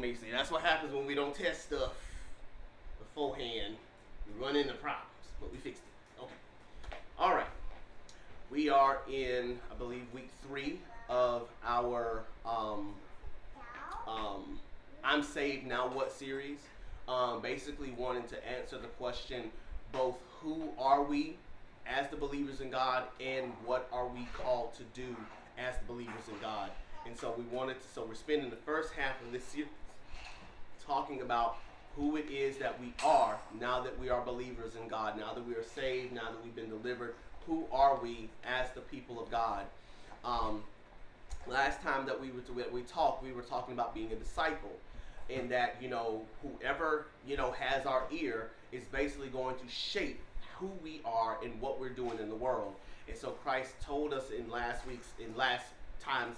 That's what happens when we don't test stuff beforehand. We run into problems, but we fixed it. Okay. All right. We are in, I believe, week three of our um, um, I'm Saved Now What series. Um, basically, wanting to answer the question both who are we as the believers in God and what are we called to do as the believers in God. And so we wanted to, so we're spending the first half of this series talking about who it is that we are now that we are believers in God, now that we are saved, now that we've been delivered. Who are we as the people of God? Um, last time that we were to, we talked, we were talking about being a disciple, and that you know whoever you know has our ear is basically going to shape who we are and what we're doing in the world. And so Christ told us in last week's in last time's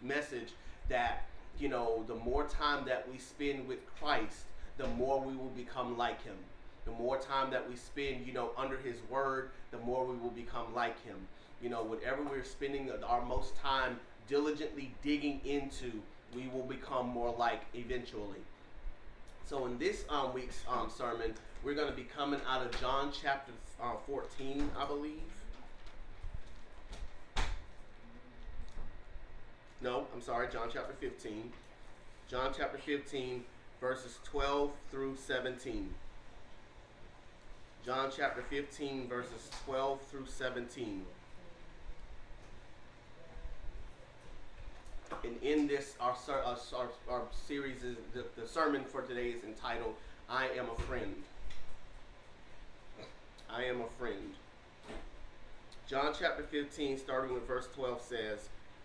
message that you know the more time that we spend with Christ, the more we will become like him. The more time that we spend, you know, under his word, the more we will become like him. You know, whatever we're spending our most time diligently digging into, we will become more like eventually. So in this um, week's um, sermon, we're going to be coming out of John chapter uh, 14, I believe. No, I'm sorry, John chapter 15. John chapter 15, verses 12 through 17. John chapter 15, verses 12 through 17. And in this, our, uh, our, our series, is the, the sermon for today is entitled, I Am a Friend. I Am a Friend. John chapter 15, starting with verse 12, says,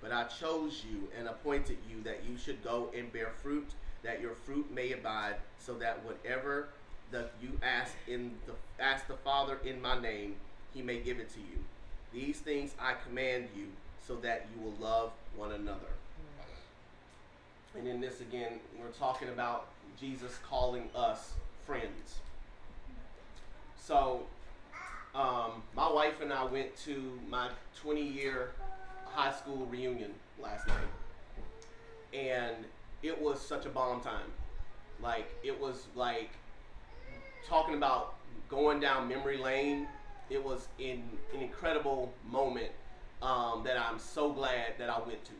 but I chose you and appointed you that you should go and bear fruit, that your fruit may abide, so that whatever that you ask in the ask the Father in my name, he may give it to you. These things I command you, so that you will love one another. And in this again, we're talking about Jesus calling us friends. So, um, my wife and I went to my 20 year high school reunion last night. And it was such a bomb time. Like, it was like talking about going down memory lane. It was in an incredible moment um, that I'm so glad that I went to.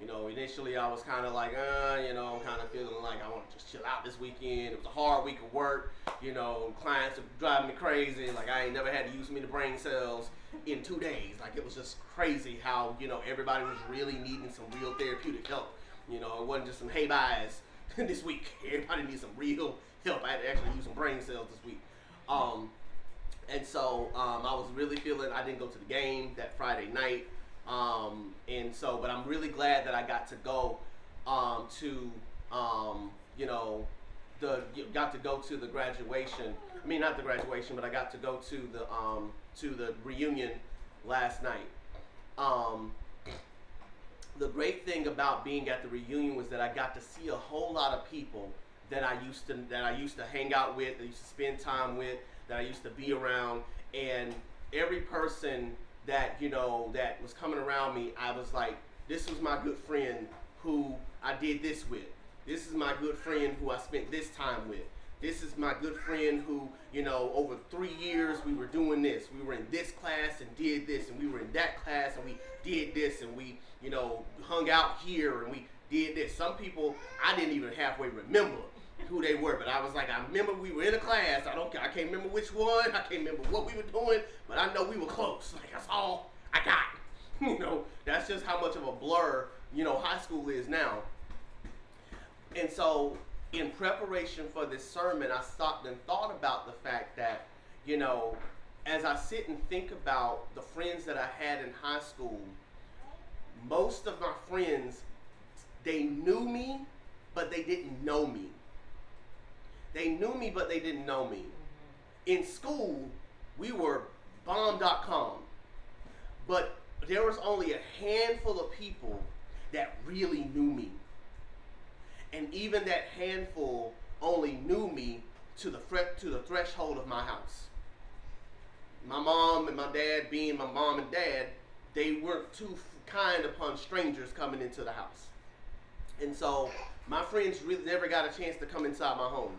You know, initially I was kind of like, uh, you know, kind of feeling like I want to just chill out this weekend. It was a hard week of work. You know, clients are driving me crazy. Like I ain't never had to use me the brain cells in two days. Like it was just crazy how you know everybody was really needing some real therapeutic help. You know, it wasn't just some hey buys this week. Everybody needs some real help. I had to actually use some brain cells this week. Um, and so um, I was really feeling. I didn't go to the game that Friday night. Um, and so, but I'm really glad that I got to go um, to, um, you know, the got to go to the graduation. I mean, not the graduation, but I got to go to the um, to the reunion last night. Um, the great thing about being at the reunion was that I got to see a whole lot of people that I used to that I used to hang out with, that I used to spend time with, that I used to be around, and every person that you know that was coming around me, I was like, this was my good friend who I did this with. This is my good friend who I spent this time with. This is my good friend who, you know, over three years we were doing this. We were in this class and did this, and we were in that class and we did this, and we, you know, hung out here and we did this. Some people I didn't even halfway remember who they were, but I was like, I remember we were in a class. I don't, I can't remember which one. I can't remember what we were doing, but I know we were close. Like that's all I got. You know, that's just how much of a blur you know high school is now. And so, in preparation for this sermon, I stopped and thought about the fact that you know, as I sit and think about the friends that I had in high school, most of my friends they knew me, but they didn't know me They knew me, but they didn't know me. Mm-hmm. In school, we were bomb.com. But there was only a handful of people that really knew me. And even that handful only knew me to the to the threshold of my house. My mom and my dad, being my mom and dad, they weren't too kind upon strangers coming into the house. And so my friends really never got a chance to come inside my home.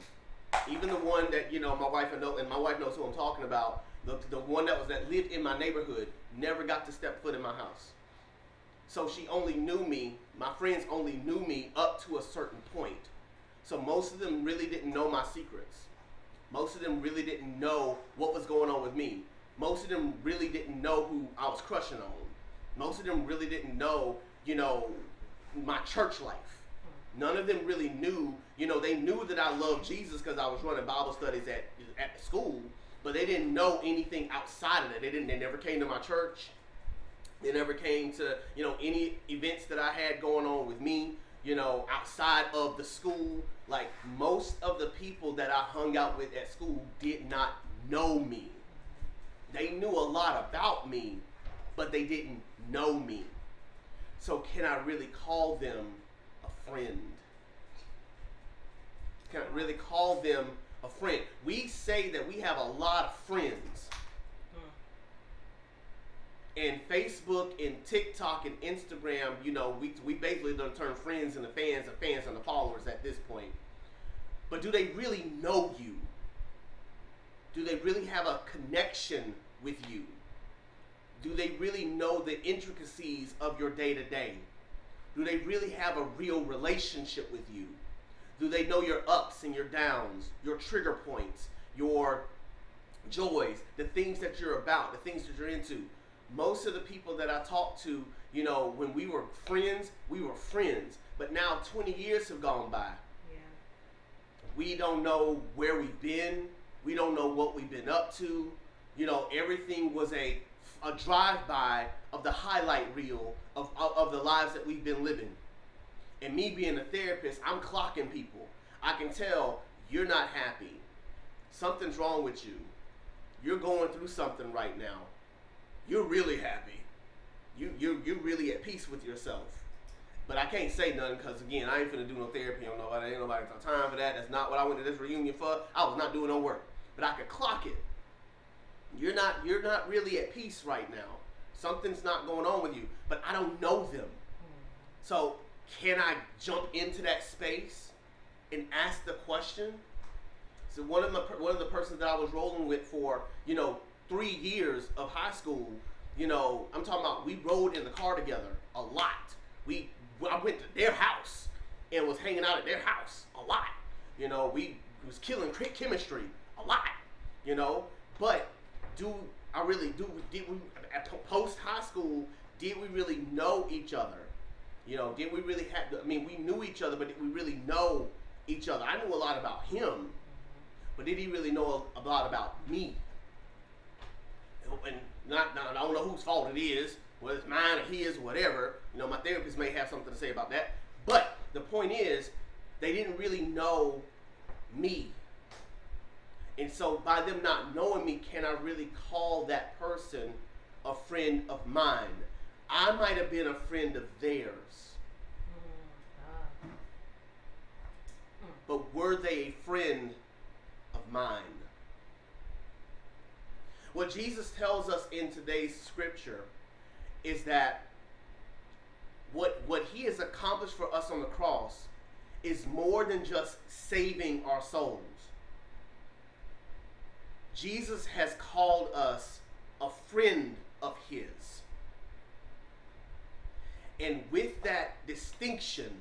Even the one that you know, my wife and know, and my wife knows who I'm talking about. The, the one that was that lived in my neighborhood never got to step foot in my house. So she only knew me. My friends only knew me up to a certain point. So most of them really didn't know my secrets. Most of them really didn't know what was going on with me. Most of them really didn't know who I was crushing on. Most of them really didn't know, you know, my church life. None of them really knew, you know, they knew that I loved Jesus because I was running Bible studies at at school, but they didn't know anything outside of that. They didn't. They never came to my church. They never came to, you know, any events that I had going on with me, you know, outside of the school. Like most of the people that I hung out with at school did not know me. They knew a lot about me, but they didn't know me. So can I really call them a friend? Can I really call them a friend? We say that we have a lot of friends. And Facebook and TikTok and Instagram, you know, we, we basically done turn friends into fans and fans into followers at this point. But do they really know you? Do they really have a connection with you? Do they really know the intricacies of your day to day? Do they really have a real relationship with you? Do they know your ups and your downs, your trigger points, your joys, the things that you're about, the things that you're into? Most of the people that I talked to, you know, when we were friends, we were friends. But now 20 years have gone by. Yeah. We don't know where we've been. We don't know what we've been up to. You know, everything was a a drive-by of the highlight reel of, of, of the lives that we've been living. And me being a therapist, I'm clocking people. I can tell you're not happy. Something's wrong with you. You're going through something right now. You're really happy. You you you're really at peace with yourself. But I can't say nothing because again, I ain't finna do no therapy on nobody. Ain't nobody got time for that. That's not what I went to this reunion for. I was not doing no work. But I could clock it. You're not you're not really at peace right now. Something's not going on with you. But I don't know them. So can I jump into that space and ask the question? So one of my one of the persons that I was rolling with for you know three years of high school, you know I'm talking about we rode in the car together a lot. We I went to their house and was hanging out at their house a lot. You know we was killing chemistry a lot. You know, but do I really do? Did we at post high school? Did we really know each other? You know, did we really have? I mean, we knew each other, but did we really know each other? I knew a lot about him, but did he really know a lot about me? And not, not, I don't know whose fault it is, whether it's mine or his or whatever. You know, my therapist may have something to say about that. But the point is, they didn't really know me. And so, by them not knowing me, can I really call that person a friend of mine? I might have been a friend of theirs. Mm, but were they a friend of mine? What Jesus tells us in today's scripture is that what, what he has accomplished for us on the cross is more than just saving our souls. Jesus has called us a friend of his. And with that distinction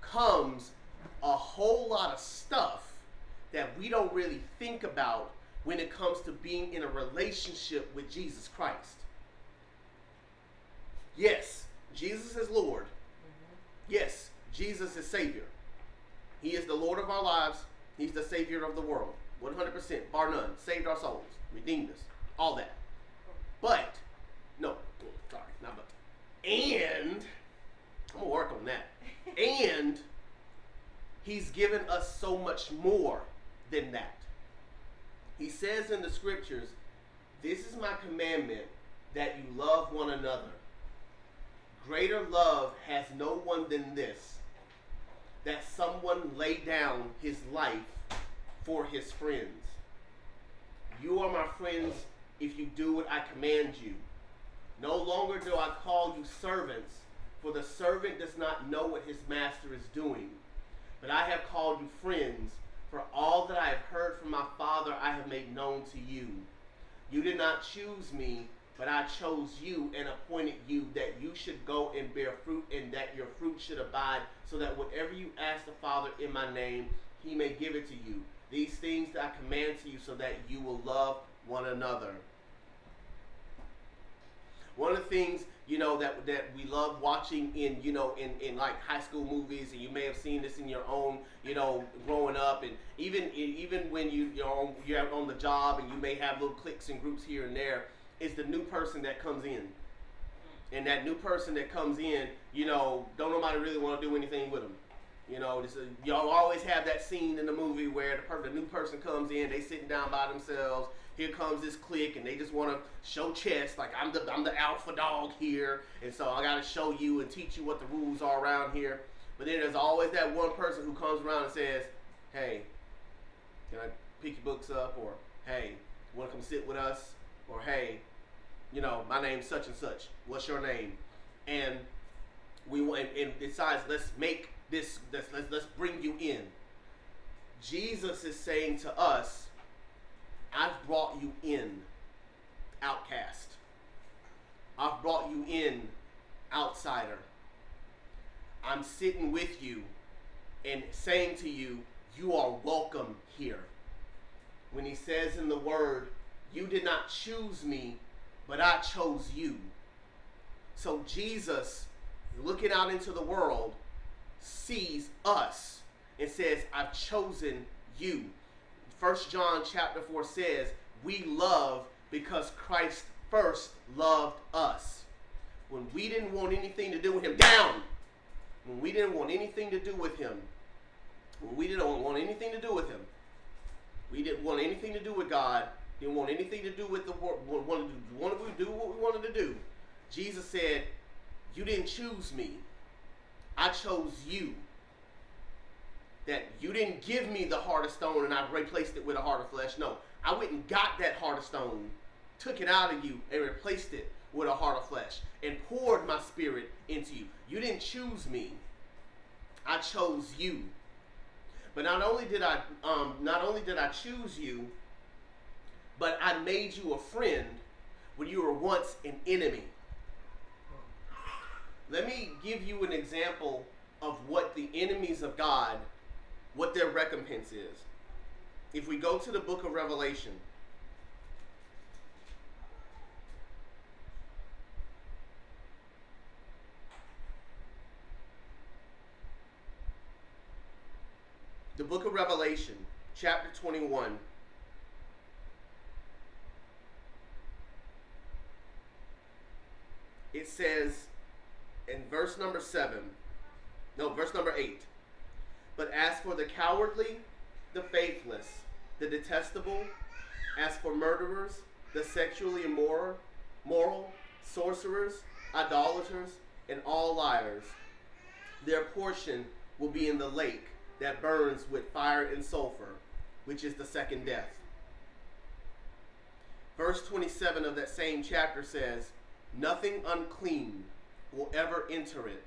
comes a whole lot of stuff that we don't really think about when it comes to being in a relationship with Jesus Christ. Yes, Jesus is Lord. Yes, Jesus is Savior. He is the Lord of our lives. He's the Savior of the world. 100%, bar none. Saved our souls, redeemed us, all that. But, no, sorry, not but. And, I'm going to work on that. and, He's given us so much more than that. He says in the scriptures, This is my commandment that you love one another. Greater love has no one than this that someone lay down his life for his friends. You are my friends if you do what I command you. No longer do I call you servants, for the servant does not know what his master is doing. But I have called you friends, for all that I have heard from my Father I have made known to you. You did not choose me, but I chose you and appointed you that you should go and bear fruit, and that your fruit should abide, so that whatever you ask the Father in my name, he may give it to you. These things that I command to you, so that you will love one another. One of the things you know that that we love watching in you know in, in like high school movies, and you may have seen this in your own you know growing up, and even even when you you're on, you're on the job, and you may have little cliques and groups here and there, is the new person that comes in. And that new person that comes in, you know, don't nobody really want to do anything with them. You know, this is, y'all always have that scene in the movie where the, per- the new person comes in, they sitting down by themselves, here comes this clique and they just want to show chest like I'm the I'm the alpha dog here and so I got to show you and teach you what the rules are around here. But then there's always that one person who comes around and says hey can I pick your books up? or hey want to come sit with us? or hey you know my name's such and such. What's your name? And we want and decides let's make this let's, let's let's bring you in. Jesus is saying to us I've brought you in, outcast. I've brought you in, outsider. I'm sitting with you and saying to you, you are welcome here. When he says in the word, you did not choose me, but I chose you. So Jesus, looking out into the world, sees us and says, I've chosen you. First John chapter 4 says, we love because Christ first loved us. When we didn't want anything to do with him, down! When we didn't want anything to do with him, when we didn't want anything to do with him, we didn't want anything to do with God, didn't want anything to do with the world, wanted to, wanted to do what we wanted to do. Jesus said, You didn't choose me, I chose you that you didn't give me the heart of stone and I replaced it with a heart of flesh. No, I went and got that heart of stone, took it out of you, and replaced it with a heart of flesh and poured my spirit into you. You didn't choose me. I chose you. But not only did I um, not only did I choose you, but I made you a friend when you were once an enemy. Let me give you an example of what the enemies of God what their recompense is. If we go to the book of Revelation, the book of Revelation, chapter 21. It says in verse number 7, no, verse number 8. But as for the cowardly, the faithless, the detestable, as for murderers, the sexually immoral, moral, sorcerers, idolaters, and all liars, their portion will be in the lake that burns with fire and sulfur, which is the second death. Verse 27 of that same chapter says, Nothing unclean will ever enter it.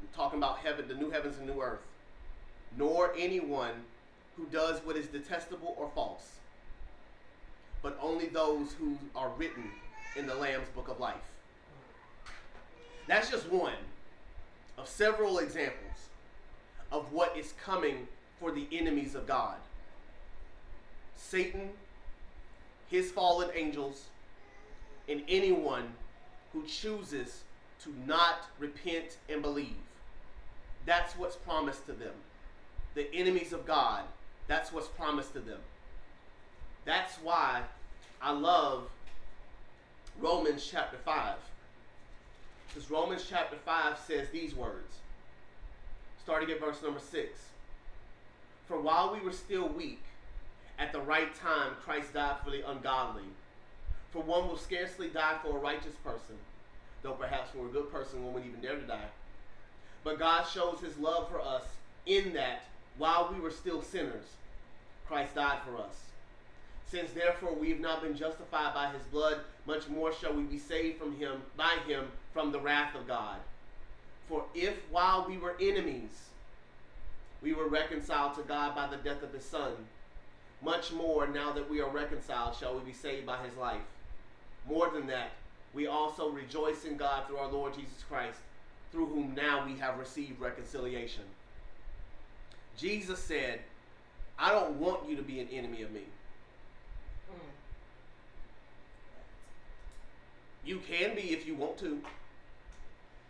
I'm talking about heaven, the new heavens and new earth nor anyone who does what is detestable or false, but only those who are written in the Lamb's book of life. That's just one of several examples of what is coming for the enemies of God Satan, his fallen angels, and anyone who chooses to not repent and believe. That's what's promised to them the enemies of God. That's what's promised to them. That's why I love Romans chapter 5. Because Romans chapter 5 says these words, starting at verse number 6. For while we were still weak, at the right time Christ died for the ungodly. For one will scarcely die for a righteous person, though perhaps for a good person one would even dare to die. But God shows his love for us in that while we were still sinners, Christ died for us. Since therefore we have not been justified by his blood, much more shall we be saved from him by him from the wrath of God. For if while we were enemies, we were reconciled to God by the death of his son, much more now that we are reconciled shall we be saved by his life. More than that, we also rejoice in God through our Lord Jesus Christ, through whom now we have received reconciliation. Jesus said, I don't want you to be an enemy of me. You can be if you want to,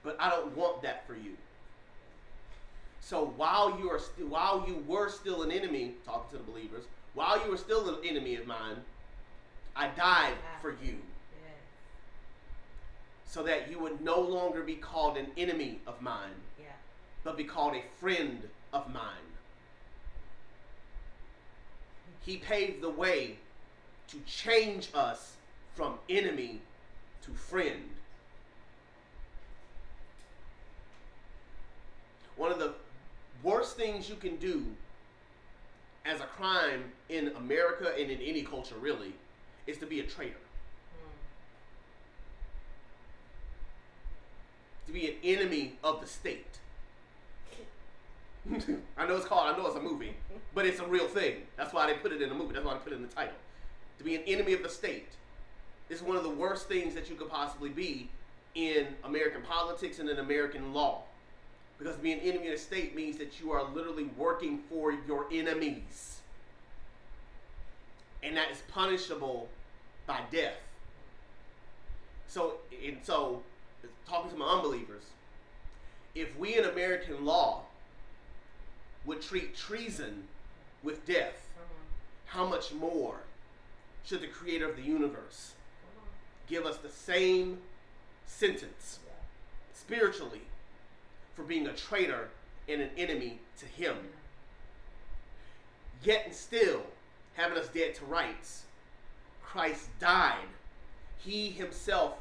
but I don't want that for you. So while you are st- while you were still an enemy, talking to the believers, while you were still an enemy of mine, I died for you. So that you would no longer be called an enemy of mine, Yeah. but be called a friend of mine. He paved the way to change us from enemy to friend. One of the worst things you can do as a crime in America and in any culture really is to be a traitor. Hmm. To be an enemy of the state. I know it's called, I know it's a movie, but it's a real thing. That's why they put it in the movie. That's why they put it in the title. To be an enemy of the state is one of the worst things that you could possibly be in American politics and in American law. Because to be an enemy of the state means that you are literally working for your enemies. And that is punishable by death. So, and so, talking to my unbelievers, if we in American law would treat treason with death, how much more should the creator of the universe give us the same sentence spiritually for being a traitor and an enemy to him? Yet and still, having us dead to rights, Christ died. He himself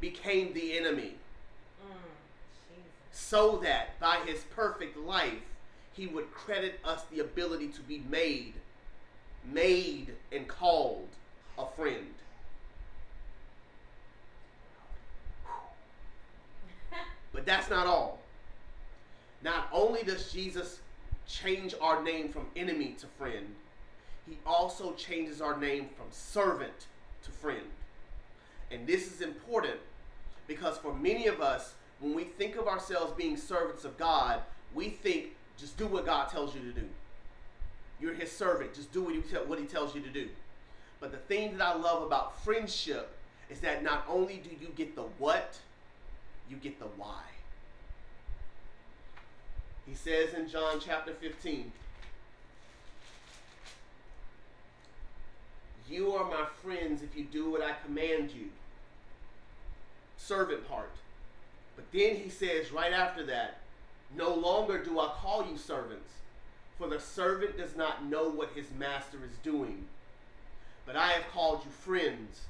became the enemy mm, so that by his perfect life he would credit us the ability to be made made and called a friend. But that's not all. Not only does jesus change our name from enemy to friend he also changes our name from servant to friend. And this is important because for many of us when we think of ourselves being servants of God, we think just do what God tells you to do. You're His servant. Just do what He, what he tells you to do. But the thing that I love about friendship is that not only do you get the what, you get the why. He says in John chapter 15, You are my friends if you do what I command you. Servant part. But then he says right after that, No longer do I call you servants, for the servant does not know what his master is doing. But I have called you friends,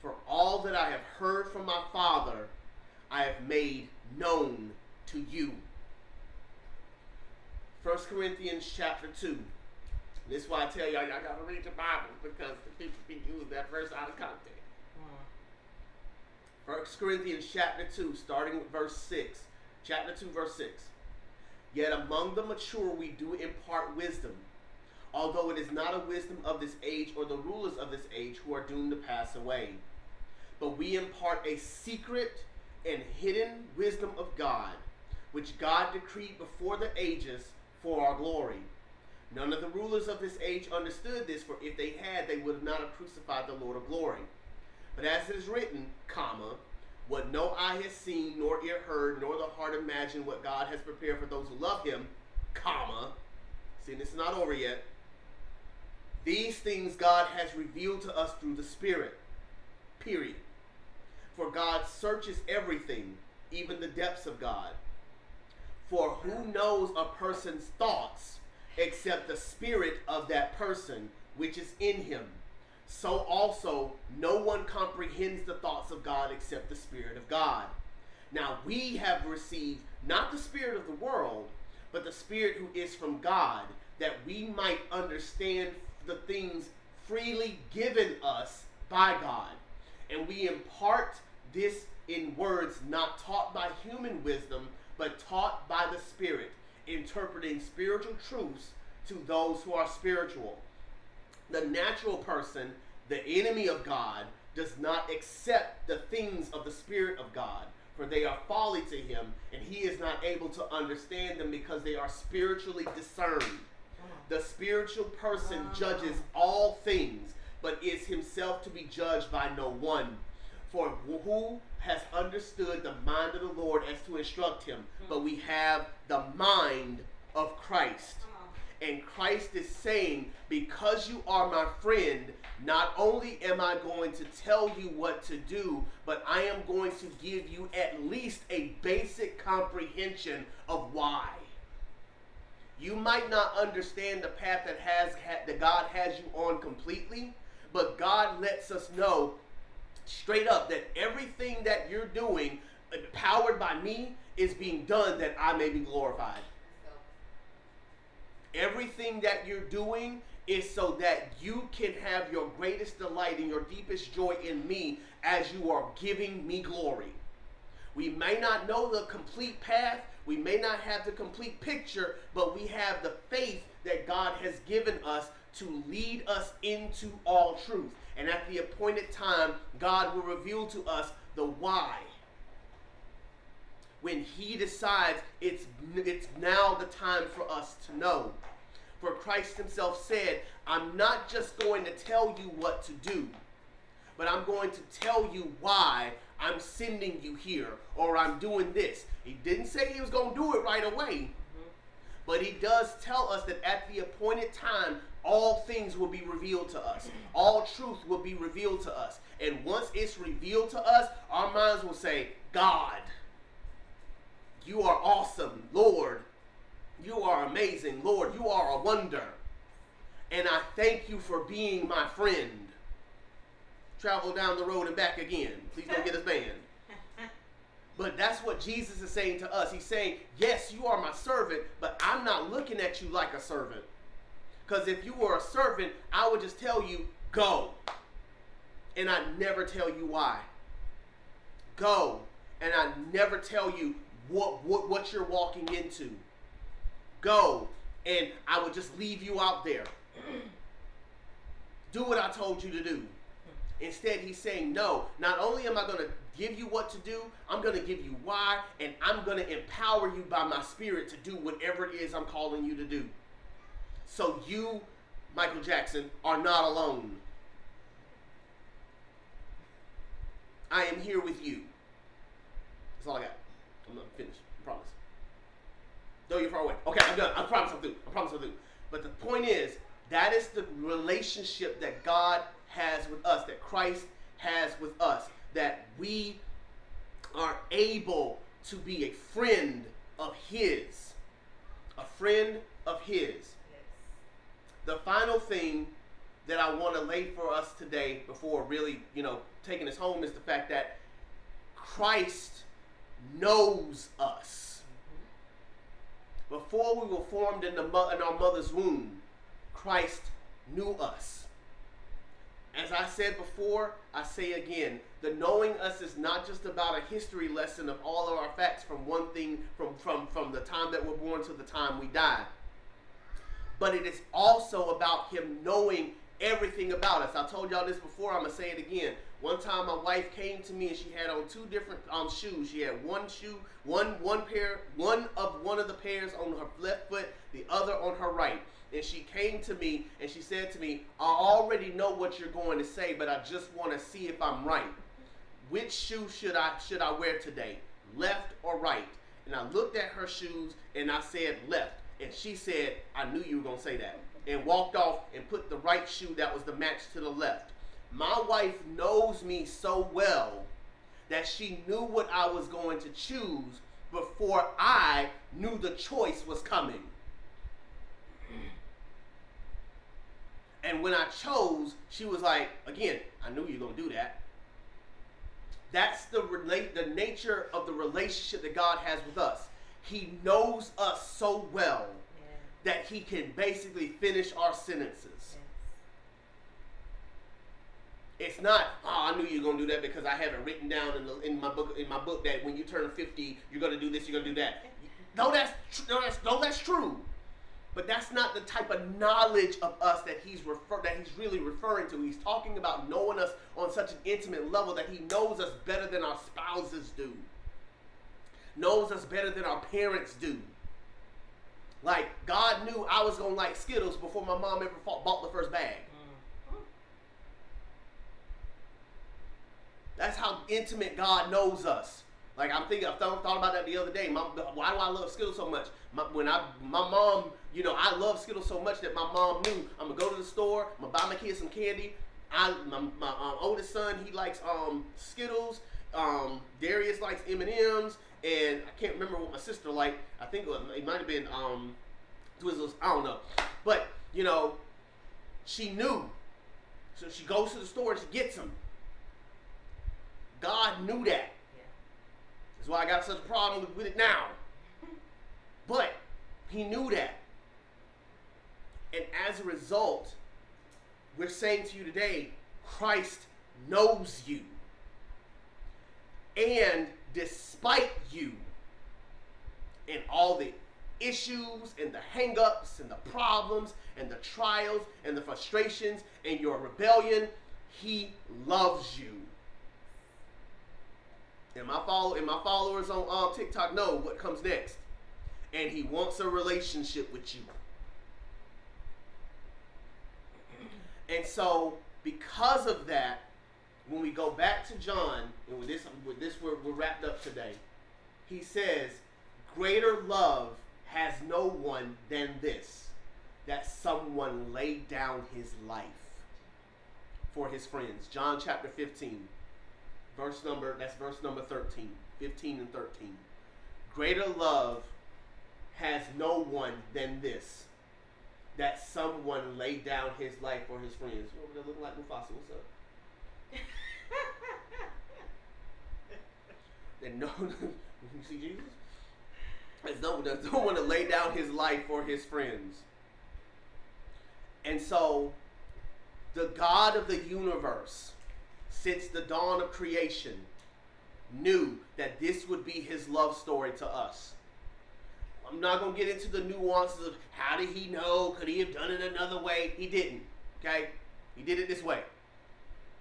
for all that I have heard from my Father, I have made known to you. 1 Corinthians chapter 2. This is why I tell y'all, y'all gotta read the Bible because the people can use that verse out of context. 1 Corinthians chapter 2, starting with verse 6. Chapter 2, verse 6. Yet among the mature we do impart wisdom, although it is not a wisdom of this age or the rulers of this age who are doomed to pass away. But we impart a secret and hidden wisdom of God, which God decreed before the ages for our glory. None of the rulers of this age understood this, for if they had, they would not have crucified the Lord of glory. But as it is written, comma, what no eye has seen, nor ear heard, nor the heart imagined what God has prepared for those who love him, comma, see this is not over yet. These things God has revealed to us through the Spirit. Period. For God searches everything, even the depths of God. For who knows a person's thoughts except the spirit of that person which is in him. So also, no one comprehends the thoughts of God except the Spirit of God. Now, we have received not the Spirit of the world, but the Spirit who is from God, that we might understand the things freely given us by God. And we impart this in words not taught by human wisdom, but taught by the Spirit, interpreting spiritual truths to those who are spiritual. The natural person, the enemy of God, does not accept the things of the Spirit of God, for they are folly to him, and he is not able to understand them because they are spiritually discerned. The spiritual person judges all things, but is himself to be judged by no one. For who has understood the mind of the Lord as to instruct him? But we have the mind of Christ. And Christ is saying, because you are my friend, not only am I going to tell you what to do, but I am going to give you at least a basic comprehension of why. You might not understand the path that has that God has you on completely, but God lets us know straight up that everything that you're doing, uh, powered by me, is being done that I may be glorified. Everything that you're doing is so that you can have your greatest delight and your deepest joy in me as you are giving me glory. We may not know the complete path, we may not have the complete picture, but we have the faith that God has given us to lead us into all truth. And at the appointed time, God will reveal to us the why. When He decides it's, it's now the time for us to know. For Christ Himself said, I'm not just going to tell you what to do, but I'm going to tell you why I'm sending you here or I'm doing this. He didn't say He was going to do it right away. But he does tell us that at the appointed time, all things will be revealed to us. All truth will be revealed to us. And once it's revealed to us, our minds will say, God, you are awesome. Lord, you are amazing. Lord, you are a wonder. And I thank you for being my friend. Travel down the road and back again. Please don't get us banned. But that's what Jesus is saying to us. He's saying, Yes, you are my servant, but I'm not looking at you like a servant. Because if you were a servant, I would just tell you, Go. And I never tell you why. Go. And I never tell you what, what, what you're walking into. Go. And I would just leave you out there. do what I told you to do. Instead, he's saying, No, not only am I going to give you what to do, I'm going to give you why, and I'm going to empower you by my spirit to do whatever it is I'm calling you to do. So you, Michael Jackson, are not alone. I am here with you. That's all I got. I'm not finished. I promise. Though you're far away. Okay, I'm done. I promise I'm through. I promise I'm through. But the point is, that is the relationship that God has with us, that Christ has with us, that we are able to be a friend of His. A friend of His. Yes. The final thing that I want to lay for us today, before really, you know, taking us home, is the fact that Christ knows us. Before we were formed in, the in our mother's womb, Christ knew us. As I said before, I say again, the knowing us is not just about a history lesson of all of our facts from one thing from from from the time that we're born to the time we die. But it is also about him knowing everything about us. I told y'all this before, I'm gonna say it again. One time my wife came to me and she had on two different um, shoes. She had one shoe, one one pair, one of one of the pairs on her left foot, the other on her right and she came to me and she said to me, I already know what you're going to say, but I just want to see if I'm right. Which shoe should I should I wear today? Left or right? And I looked at her shoes and I said left. And she said, I knew you were going to say that. And walked off and put the right shoe that was the match to the left. My wife knows me so well that she knew what I was going to choose before I knew the choice was coming. And when I chose, she was like, again, I knew you were gonna do that. That's the relate the nature of the relationship that God has with us. He knows us so well yeah. that he can basically finish our sentences. Yes. It's not, oh, I knew you were gonna do that because I have it written down in, the, in my book in my book that when you turn 50, you're gonna do this, you're gonna do that. No, that's no, that's no, that's true. But that's not the type of knowledge of us that he's refer that he's really referring to. He's talking about knowing us on such an intimate level that he knows us better than our spouses do. Knows us better than our parents do. Like God knew I was gonna like Skittles before my mom ever bought the first bag. That's how intimate God knows us. Like I'm thinking, I thought, thought about that the other day. My, why do I love Skittles so much? My, when I, my mom, you know, I love Skittles so much that my mom knew I'm gonna go to the store, I'm gonna buy my kids some candy. I, my, my um, oldest son, he likes um, Skittles. Um, Darius likes M and M's, and I can't remember what my sister liked. I think it might have been um, Twizzlers. I don't know, but you know, she knew. So she goes to the store and she gets them. God knew that. That's why I got such a problem with it now. But he knew that. And as a result, we're saying to you today, Christ knows you. And despite you and all the issues and the hangups and the problems and the trials and the frustrations and your rebellion, he loves you. And my follow and my followers on um, TikTok know what comes next. And he wants a relationship with you. And so, because of that, when we go back to John, and with this, with this we're, we're wrapped up today, he says, Greater love has no one than this, that someone laid down his life for his friends. John chapter 15. Verse number, that's verse number 13, 15 and 13. Greater love has no one than this, that someone laid down his life for his friends. what over there looking like Mufasa, what's up? and no, you see Jesus? There's no, there's no one to lay down his life for his friends. And so, the God of the universe, since the dawn of creation, knew that this would be his love story to us. I'm not going to get into the nuances of how did he know? Could he have done it another way? He didn't. Okay? He did it this way.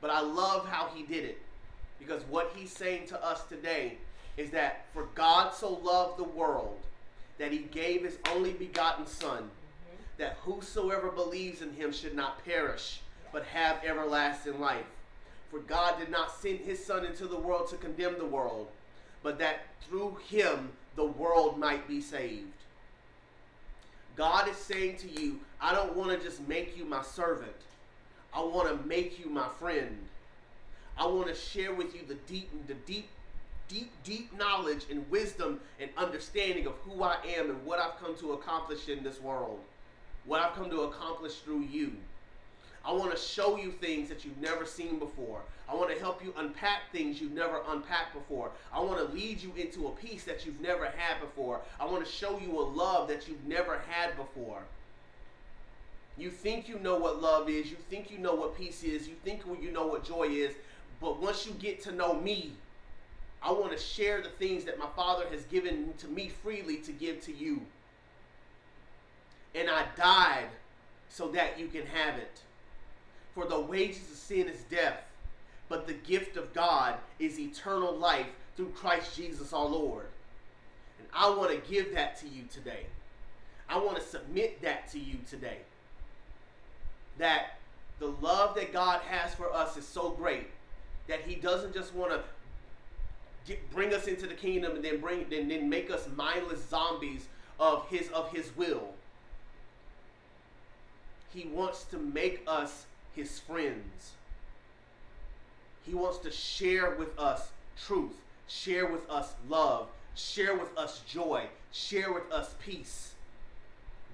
But I love how he did it. Because what he's saying to us today is that for God so loved the world that he gave his only begotten Son, mm-hmm. that whosoever believes in him should not perish, but have everlasting life. For God did not send his Son into the world to condemn the world, but that through him the world might be saved. God is saying to you, I don't want to just make you my servant. I want to make you my friend. I want to share with you the deep, the deep, deep, deep knowledge and wisdom and understanding of who I am and what I've come to accomplish in this world. What I've come to accomplish through you. I want to show you things that you've never seen before. I want to help you unpack things you've never unpacked before. I want to lead you into a peace that you've never had before. I want to show you a love that you've never had before. You think you know what love is, you think you know what peace is, you think you know what joy is, but once you get to know me, I want to share the things that my Father has given to me freely to give to you. And I died so that you can have it. For the wages of sin is death, but the gift of God is eternal life through Christ Jesus our Lord. And I want to give that to you today. I want to submit that to you today. That the love that God has for us is so great that He doesn't just want to get, bring us into the kingdom and then bring then, then make us mindless zombies of His of His will. He wants to make us his friends. He wants to share with us truth, share with us love, share with us joy, share with us peace.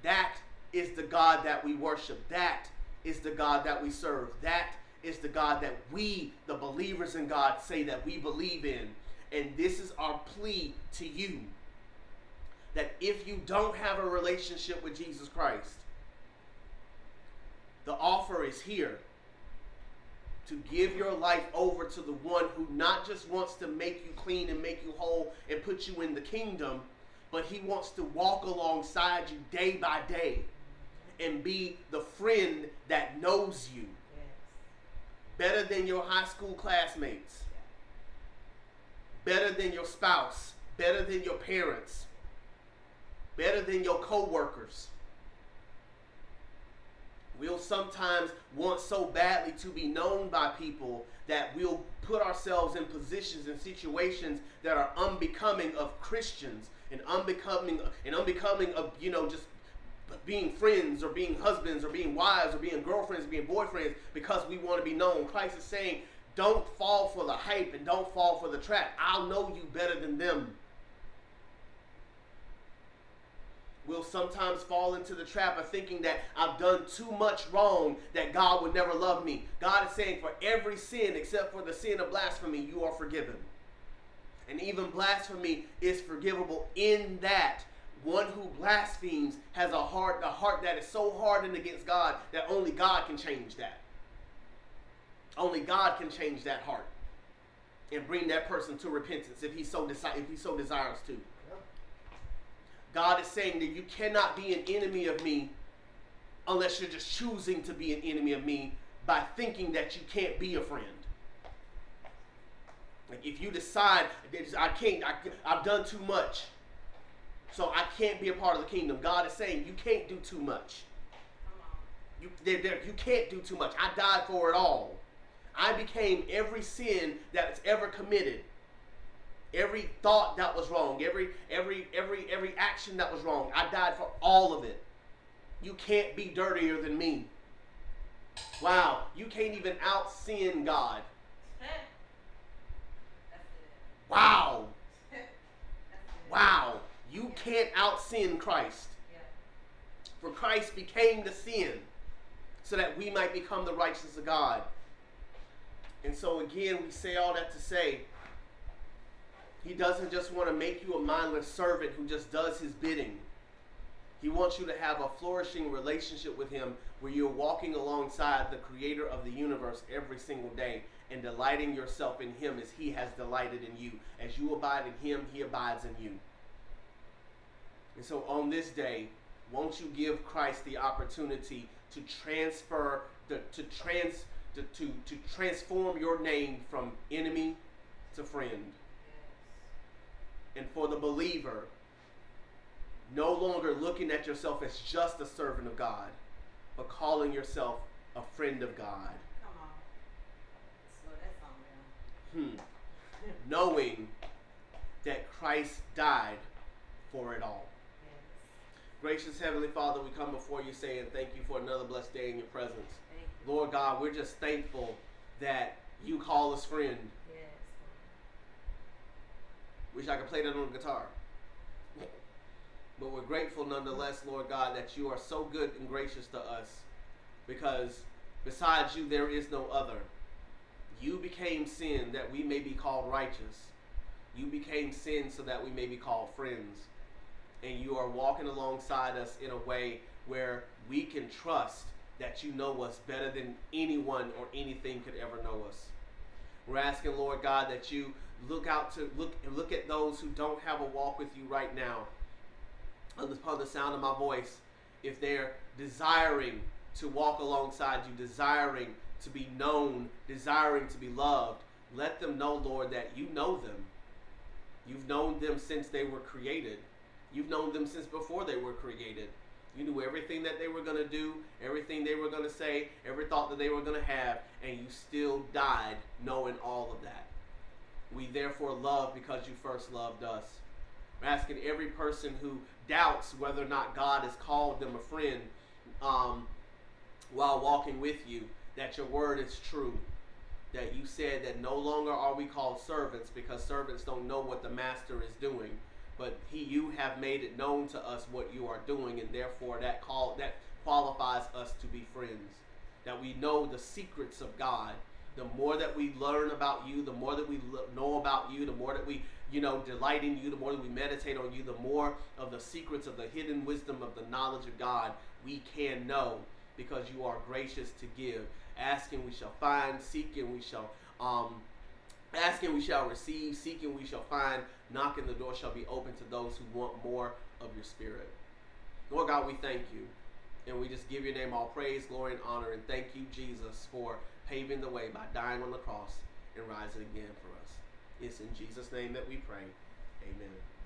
That is the God that we worship. That is the God that we serve. That is the God that we, the believers in God, say that we believe in. And this is our plea to you that if you don't have a relationship with Jesus Christ, the offer is here to give your life over to the one who not just wants to make you clean and make you whole and put you in the kingdom, but he wants to walk alongside you day by day and be the friend that knows you better than your high school classmates, better than your spouse, better than your parents, better than your co-workers. We'll sometimes want so badly to be known by people that we'll put ourselves in positions and situations that are unbecoming of Christians and unbecoming and unbecoming of you know just being friends or being husbands or being wives or being girlfriends or being boyfriends because we want to be known. Christ is saying, don't fall for the hype and don't fall for the trap. I'll know you better than them. We'll sometimes fall into the trap of thinking that I've done too much wrong, that God would never love me. God is saying, for every sin except for the sin of blasphemy, you are forgiven. And even blasphemy is forgivable in that one who blasphemes has a heart, a heart that is so hardened against God that only God can change that. Only God can change that heart and bring that person to repentance if he so desi- if he so desires to. God is saying that you cannot be an enemy of me unless you're just choosing to be an enemy of me by thinking that you can't be a friend. Like if you decide that I can't, I, I've done too much so I can't be a part of the kingdom. God is saying you can't do too much. You, they're, they're, you can't do too much. I died for it all. I became every sin that's ever committed. Every thought that was wrong, every every every every action that was wrong. I died for all of it. You can't be dirtier than me. Wow, you can't even out sin God. Wow. Wow. You can't out sin Christ. For Christ became the sin so that we might become the righteousness of God. And so, again, we say all that to say he doesn't just want to make you a mindless servant who just does his bidding. He wants you to have a flourishing relationship with him where you're walking alongside the creator of the universe every single day and delighting yourself in him as he has delighted in you. As you abide in him, he abides in you. And so on this day, won't you give Christ the opportunity to transfer, the, to, trans, to, to, to transform your name from enemy to friend? And for the believer, no longer looking at yourself as just a servant of God, but calling yourself a friend of God. Come on. Slow that song down. Hmm. Knowing that Christ died for it all. Gracious Heavenly Father, we come before you saying thank you for another blessed day in your presence. You. Lord God, we're just thankful that you call us friend. Wish I could play that on the guitar. But we're grateful nonetheless, Lord God, that you are so good and gracious to us because besides you, there is no other. You became sin that we may be called righteous. You became sin so that we may be called friends and you are walking alongside us in a way where we can trust that you know us better than anyone or anything could ever know us. We're asking, Lord God, that you look out to look and look at those who don't have a walk with you right now. Upon the sound of my voice, if they're desiring to walk alongside you, desiring to be known, desiring to be loved, let them know, Lord, that you know them. You've known them since they were created. You've known them since before they were created. You knew everything that they were going to do, everything they were going to say, every thought that they were going to have, and you still died knowing all of that. We therefore love because you first loved us. We're asking every person who doubts whether or not God has called them a friend um, while walking with you that your word is true. That you said that no longer are we called servants because servants don't know what the master is doing but he you have made it known to us what you are doing, and therefore that call that qualifies us to be friends. That we know the secrets of God. The more that we learn about you, the more that we know about you, the more that we you know delight in you, the more that we meditate on you, the more of the secrets of the hidden wisdom of the knowledge of God we can know because you are gracious to give. Asking we shall find, seeking we shall um, asking we shall receive, seeking we shall find, knocking the door shall be open to those who want more of your spirit. Lord God, we thank you. And we just give your name all praise, glory, and honor. And thank you, Jesus, for paving the way by dying on the cross and rising again for us. It's in Jesus' name that we pray. Amen.